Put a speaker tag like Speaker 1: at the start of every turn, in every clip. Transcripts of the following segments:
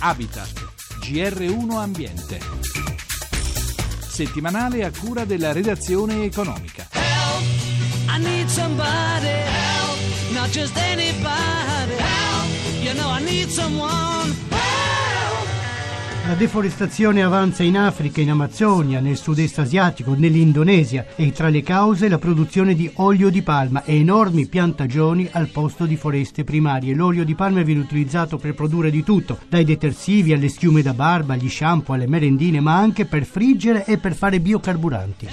Speaker 1: Habitat, GR1 Ambiente. Settimanale a cura della redazione economica.
Speaker 2: Help, I need somebody. Help, not just anybody. Help, you know I need someone.
Speaker 3: La deforestazione avanza in Africa, in Amazzonia, nel sud-est asiatico, nell'Indonesia e tra le cause la produzione di olio di palma e enormi piantagioni al posto di foreste primarie. L'olio di palma viene utilizzato per produrre di tutto, dai detersivi alle schiume da barba, agli shampoo, alle merendine, ma anche per friggere e per fare biocarburanti.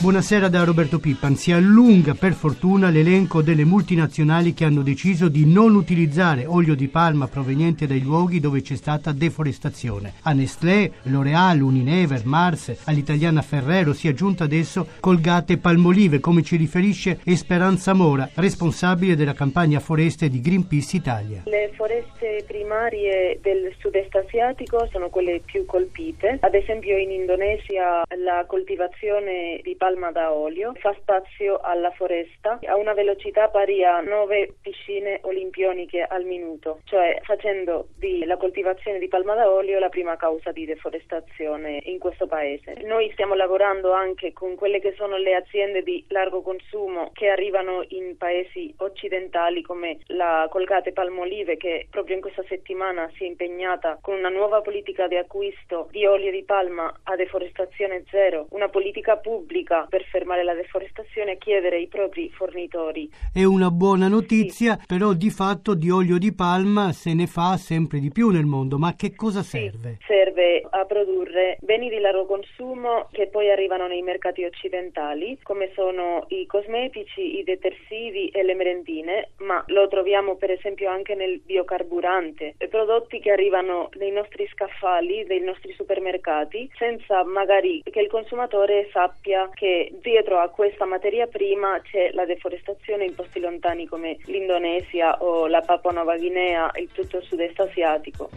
Speaker 3: Buonasera da Roberto Pippan. Si allunga per fortuna l'elenco delle multinazionali che hanno deciso di non utilizzare olio di palma proveniente dai luoghi dove c'è stata deforestazione. A Nestlé, L'Oreal, Unilever, Mars, all'italiana Ferrero si è aggiunta adesso Colgate Palmolive, come ci riferisce Esperanza Mora, responsabile della campagna foreste di Greenpeace Italia.
Speaker 4: Le foreste primarie del sud-est asiatico sono quelle più colpite. Ad esempio in Indonesia la coltivazione di palma da olio fa spazio alla foresta a una velocità pari a 9 piscine olimpioniche al minuto, cioè facendo di la coltivazione di palma da olio la prima causa di deforestazione in questo paese. Noi stiamo lavorando anche con quelle che sono le aziende di largo consumo che arrivano in paesi occidentali come la Colgate Palmolive che proprio in questa settimana si è impegnata con una nuova politica di acquisto di olio di palma a deforestazione zero, una politica pubblica per fermare la deforestazione e chiedere ai propri fornitori.
Speaker 3: È una buona notizia, però di fatto di olio di palma se ne fa sempre di più nel mondo, ma che cosa serve?
Speaker 4: Sì, serve a produrre beni di largo consumo che poi arrivano nei mercati occidentali, come sono i cosmetici, i detersivi e le merendine, ma lo troviamo per esempio anche nel biocarburante, prodotti che arrivano nei nostri scaffali, dei nostri supermercati, senza magari che il consumatore sappia che dietro a questa materia prima c'è la deforestazione in posti lontani come l'Indonesia o la Papua Nuova Guinea e tutto il sud-est asiatico.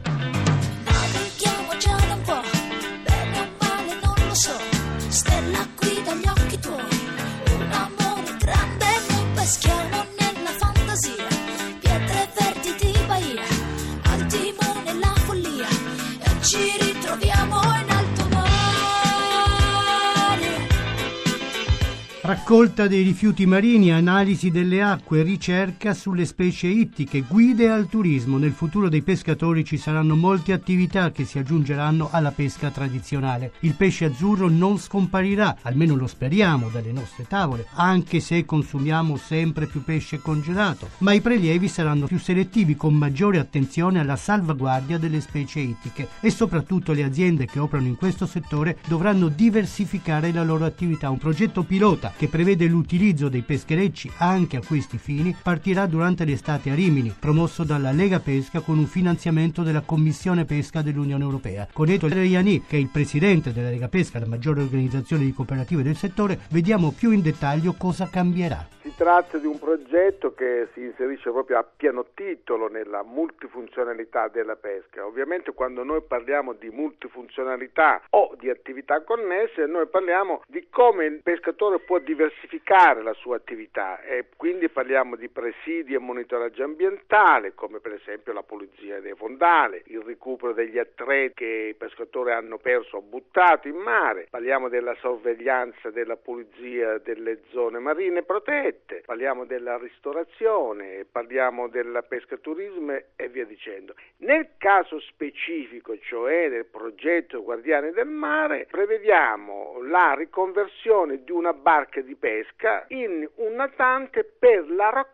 Speaker 3: Raccolta dei rifiuti marini, analisi delle acque, ricerca sulle specie ittiche, guide al turismo. Nel futuro dei pescatori ci saranno molte attività che si aggiungeranno alla pesca tradizionale. Il pesce azzurro non scomparirà, almeno lo speriamo, dalle nostre tavole, anche se consumiamo sempre più pesce congelato. Ma i prelievi saranno più selettivi, con maggiore attenzione alla salvaguardia delle specie ittiche e soprattutto le aziende che operano in questo settore dovranno diversificare la loro attività. Un progetto pilota che prevede l'utilizzo dei pescherecci anche a questi fini partirà durante l'estate a Rimini, promosso dalla Lega Pesca con un finanziamento della Commissione Pesca dell'Unione Europea. Con Eto Reiani, che è il presidente della Lega Pesca, la maggiore organizzazione di cooperative del settore, vediamo più in dettaglio cosa cambierà.
Speaker 5: Si tratta di un progetto che si inserisce proprio a pieno titolo nella multifunzionalità della pesca. Ovviamente quando noi parliamo di multifunzionalità o di attività connesse, noi parliamo di come il pescatore può diversificare la sua attività e quindi parliamo di presidi e monitoraggio ambientale, come per esempio la pulizia dei fondali, il recupero degli attrezzi che i pescatori hanno perso o buttato in mare, parliamo della sorveglianza della pulizia delle zone marine protette, parliamo della ristorazione, parliamo del pescaturismo e via dicendo. Nel caso specifico, cioè del progetto Guardiani del Mare, prevediamo la riconversione di una barca di pesca in un natante per la raccolta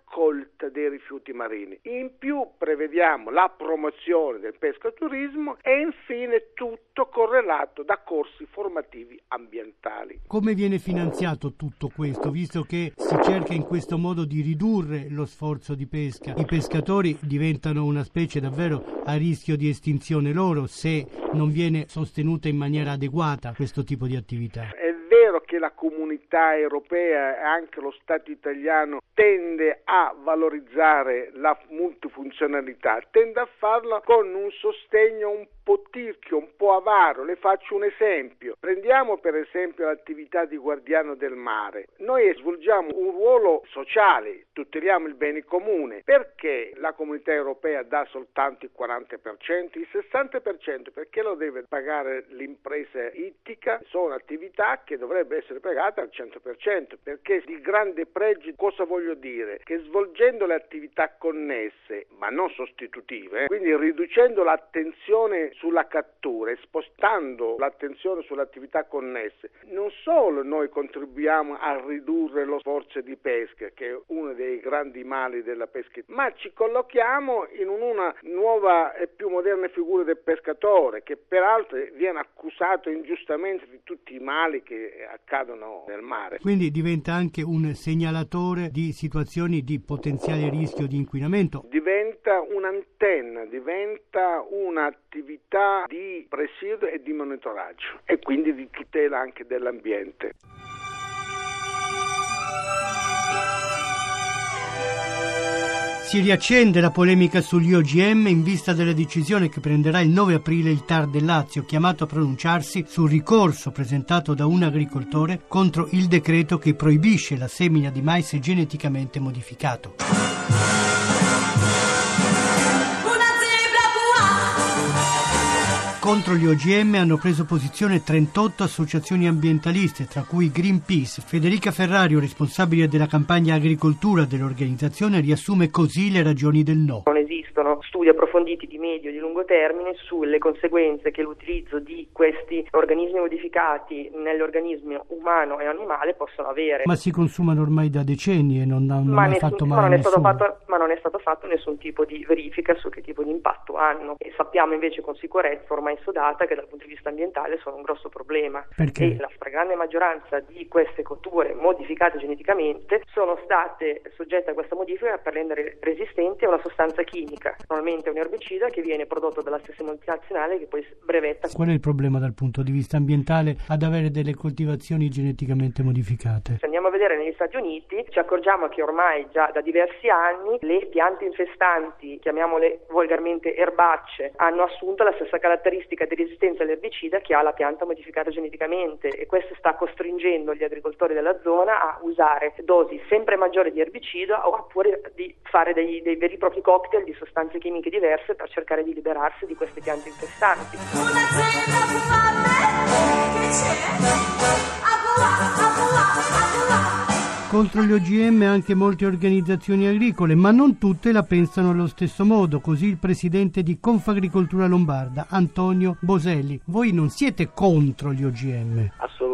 Speaker 5: dei rifiuti marini. In più prevediamo la promozione del pescaturismo e infine tutto correlato da corsi formativi ambientali.
Speaker 3: Come viene finanziato tutto questo, visto che si cerca in questo modo di ridurre lo sforzo di pesca? I pescatori diventano una specie davvero a rischio di estinzione loro se non viene sostenuta in maniera adeguata questo tipo di attività.
Speaker 5: È vero che la comunità europea e anche lo Stato italiano tende a valorizzare la multifunzionalità, tende a farlo con un sostegno un po' tirchio, un po' avaro. Le faccio un esempio. Prendiamo per esempio l'attività di guardiano del mare. Noi svolgiamo un ruolo sociale, tuteliamo il bene comune. Perché la comunità europea dà soltanto il 40%? Il 60% perché lo deve pagare l'impresa ittica? Sono attività che dovrebbe essere pagate al 100% perché di grande pregio cosa voglio dire? Che svolgendo le attività connesse ma non sostitutive, quindi riducendo l'attenzione sulla cattura e spostando l'attenzione sulle attività connesse, non solo noi contribuiamo a ridurre lo sforzo di pesca, che è uno dei grandi mali della pesca, ma ci collochiamo in una nuova e più moderna figura del pescatore, che peraltro viene accusato ingiustamente di tutti i mali che accadono nel mare.
Speaker 3: Quindi diventa anche un segnalatore di situazioni di potenziale rischio di inquinamento.
Speaker 5: Diventa un'antenna, diventa un'attività di presidio e di monitoraggio e quindi di tutela anche dell'ambiente.
Speaker 3: Si riaccende la polemica sugli OGM in vista della decisione che prenderà il 9 aprile il TAR del Lazio, chiamato a pronunciarsi sul ricorso presentato da un agricoltore contro il decreto che proibisce la semina di mais geneticamente modificato. Contro gli OGM hanno preso posizione 38 associazioni ambientaliste, tra cui Greenpeace. Federica Ferrario, responsabile della campagna agricoltura dell'organizzazione, riassume così le ragioni del no.
Speaker 6: Non esistono studi approfonditi di medio e di lungo termine sulle conseguenze che l'utilizzo di questi organismi modificati nell'organismo umano e animale possono avere.
Speaker 3: Ma si consumano ormai da decenni e non hanno
Speaker 6: Ma
Speaker 3: mai
Speaker 6: nessun-
Speaker 3: fatto
Speaker 6: ma
Speaker 3: male
Speaker 6: non,
Speaker 3: a
Speaker 6: è stato
Speaker 3: nessuno.
Speaker 6: fatto, ma non è stato fatto nessun tipo di verifica su che tipo di impatto hanno. E sappiamo invece con sicurezza, ormai sodata, che dal punto di vista ambientale sono un grosso problema.
Speaker 3: Perché?
Speaker 6: E la stragrande maggioranza di queste colture modificate geneticamente sono state soggette a questa modifica per rendere resistenti a una sostanza chimica, normalmente un erbicida che viene prodotto dalla stessa multinazionale che poi brevetta
Speaker 3: Qual è il problema dal punto di vista ambientale ad avere delle coltivazioni geneticamente modificate?
Speaker 6: Se andiamo a vedere negli Stati Uniti ci accorgiamo che ormai già da diversi anni le piante infestanti, chiamiamole volgarmente erbacce, hanno assunto la stessa caratteristica di resistenza all'erbicida che ha la pianta modificata geneticamente e questo sta costringendo gli agricoltori della zona a usare dosi sempre maggiori di erbicida oppure di fare dei, dei veri e propri cocktail di sostanze chimiche diverse per cercare di liberarsi di queste piante infestanti.
Speaker 7: Un'azienda fumante che c'è? Agua, agua, agua.
Speaker 3: Contro gli OGM anche molte organizzazioni agricole, ma non tutte la pensano allo stesso modo, così il presidente di Confagricoltura Lombarda, Antonio Boselli. Voi non siete contro gli OGM.
Speaker 8: Assolutamente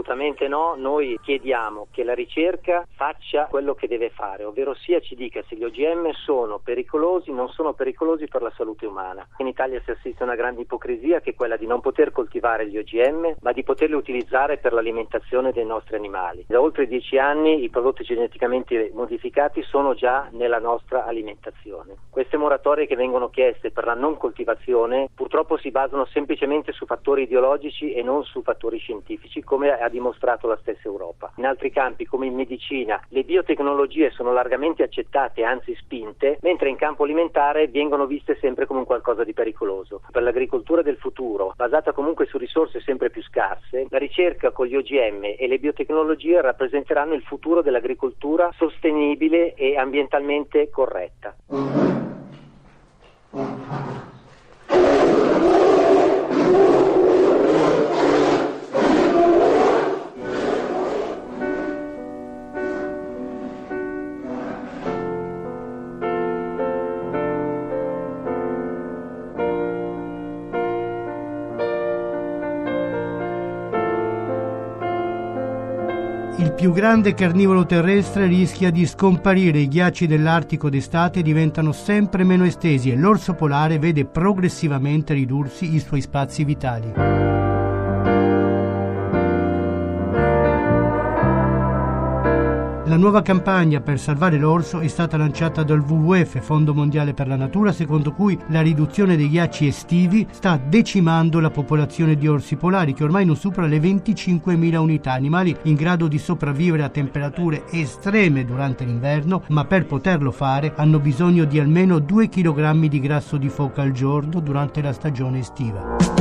Speaker 8: no, noi chiediamo che la ricerca faccia quello che deve fare, ovvero sia ci dica se gli OGM sono pericolosi o non sono pericolosi per la salute umana. In Italia si assiste a una grande ipocrisia che è quella di non poter coltivare gli OGM, ma di poterli utilizzare per l'alimentazione dei nostri animali. Da oltre dieci anni i prodotti geneticamente modificati sono già nella nostra alimentazione. Queste moratorie che vengono chieste per la non coltivazione purtroppo si basano semplicemente su fattori ideologici e non su fattori scientifici, come ha dimostrato la stessa Europa. In altri campi, come in medicina, le biotecnologie sono largamente accettate, anzi spinte, mentre in campo alimentare vengono viste sempre come un qualcosa di pericoloso. Per l'agricoltura del futuro, basata comunque su risorse sempre più scarse, la ricerca con gli OGM e le biotecnologie rappresenteranno il futuro dell'agricoltura sostenibile e ambientalmente corretta.
Speaker 3: Più grande carnivoro terrestre rischia di scomparire, i ghiacci dell'Artico d'estate diventano sempre meno estesi e l'orso polare vede progressivamente ridursi i suoi spazi vitali. La nuova campagna per salvare l'orso è stata lanciata dal WWF, Fondo Mondiale per la Natura, secondo cui la riduzione dei ghiacci estivi sta decimando la popolazione di orsi polari, che ormai non supera le 25.000 unità, animali in grado di sopravvivere a temperature estreme durante l'inverno, ma per poterlo fare hanno bisogno di almeno 2 kg di grasso di foca al giorno durante la stagione estiva.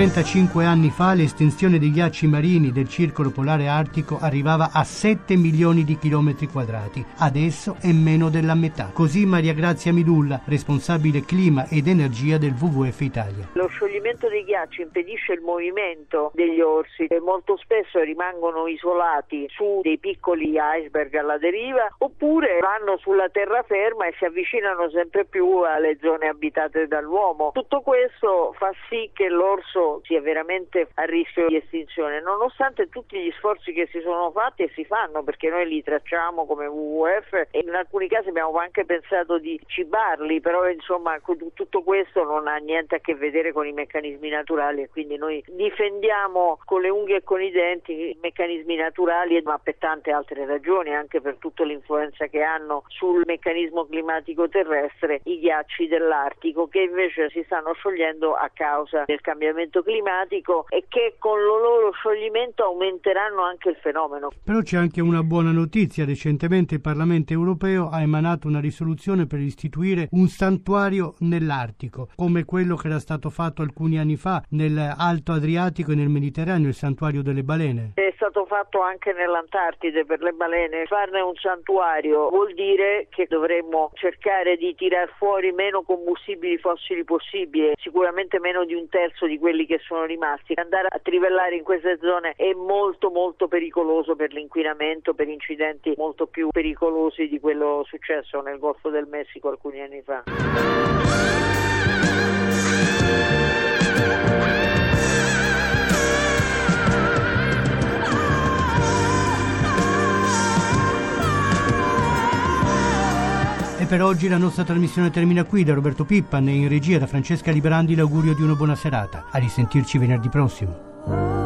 Speaker 3: 35 anni fa l'estensione dei ghiacci marini del circolo polare artico arrivava a 7 milioni di chilometri quadrati, adesso è meno della metà. Così Maria Grazia Midulla, responsabile clima ed energia del WWF Italia.
Speaker 9: Lo scioglimento dei ghiacci impedisce il movimento degli orsi e molto spesso rimangono isolati su dei piccoli iceberg alla deriva oppure vanno sulla terraferma e si avvicinano sempre più alle zone abitate dall'uomo. Tutto questo fa sì che l'orso sia veramente a rischio di estinzione, nonostante tutti gli sforzi che si sono fatti e si fanno, perché noi li tracciamo come WWF e in alcuni casi abbiamo anche pensato di cibarli, però insomma tutto questo non ha niente a che vedere con i meccanismi naturali e quindi noi difendiamo con le unghie e con i denti i meccanismi naturali, ma per tante altre ragioni, anche per tutta l'influenza che hanno sul meccanismo climatico terrestre i ghiacci dell'Artico che invece si stanno sciogliendo a causa del cambiamento cambiamento climatico e che con il loro scioglimento aumenteranno anche il fenomeno.
Speaker 3: Però c'è anche una buona notizia, recentemente il Parlamento europeo ha emanato una risoluzione per istituire un santuario nell'Artico, come quello che era stato fatto alcuni anni fa nell'Alto Adriatico e nel Mediterraneo, il santuario delle balene.
Speaker 9: È stato fatto anche nell'Antartide per le balene. Farne un santuario vuol dire che dovremmo cercare di tirar fuori meno combustibili fossili possibili, sicuramente meno di un terzo di quelli quelli che sono rimasti. Andare a trivellare in queste zone è molto molto pericoloso per l'inquinamento, per incidenti molto più pericolosi di quello successo nel Golfo del Messico alcuni anni fa.
Speaker 3: Per oggi la nostra trasmissione termina qui. Da Roberto Pippan e in regia da Francesca Liberandi l'augurio di una buona serata. A risentirci venerdì prossimo.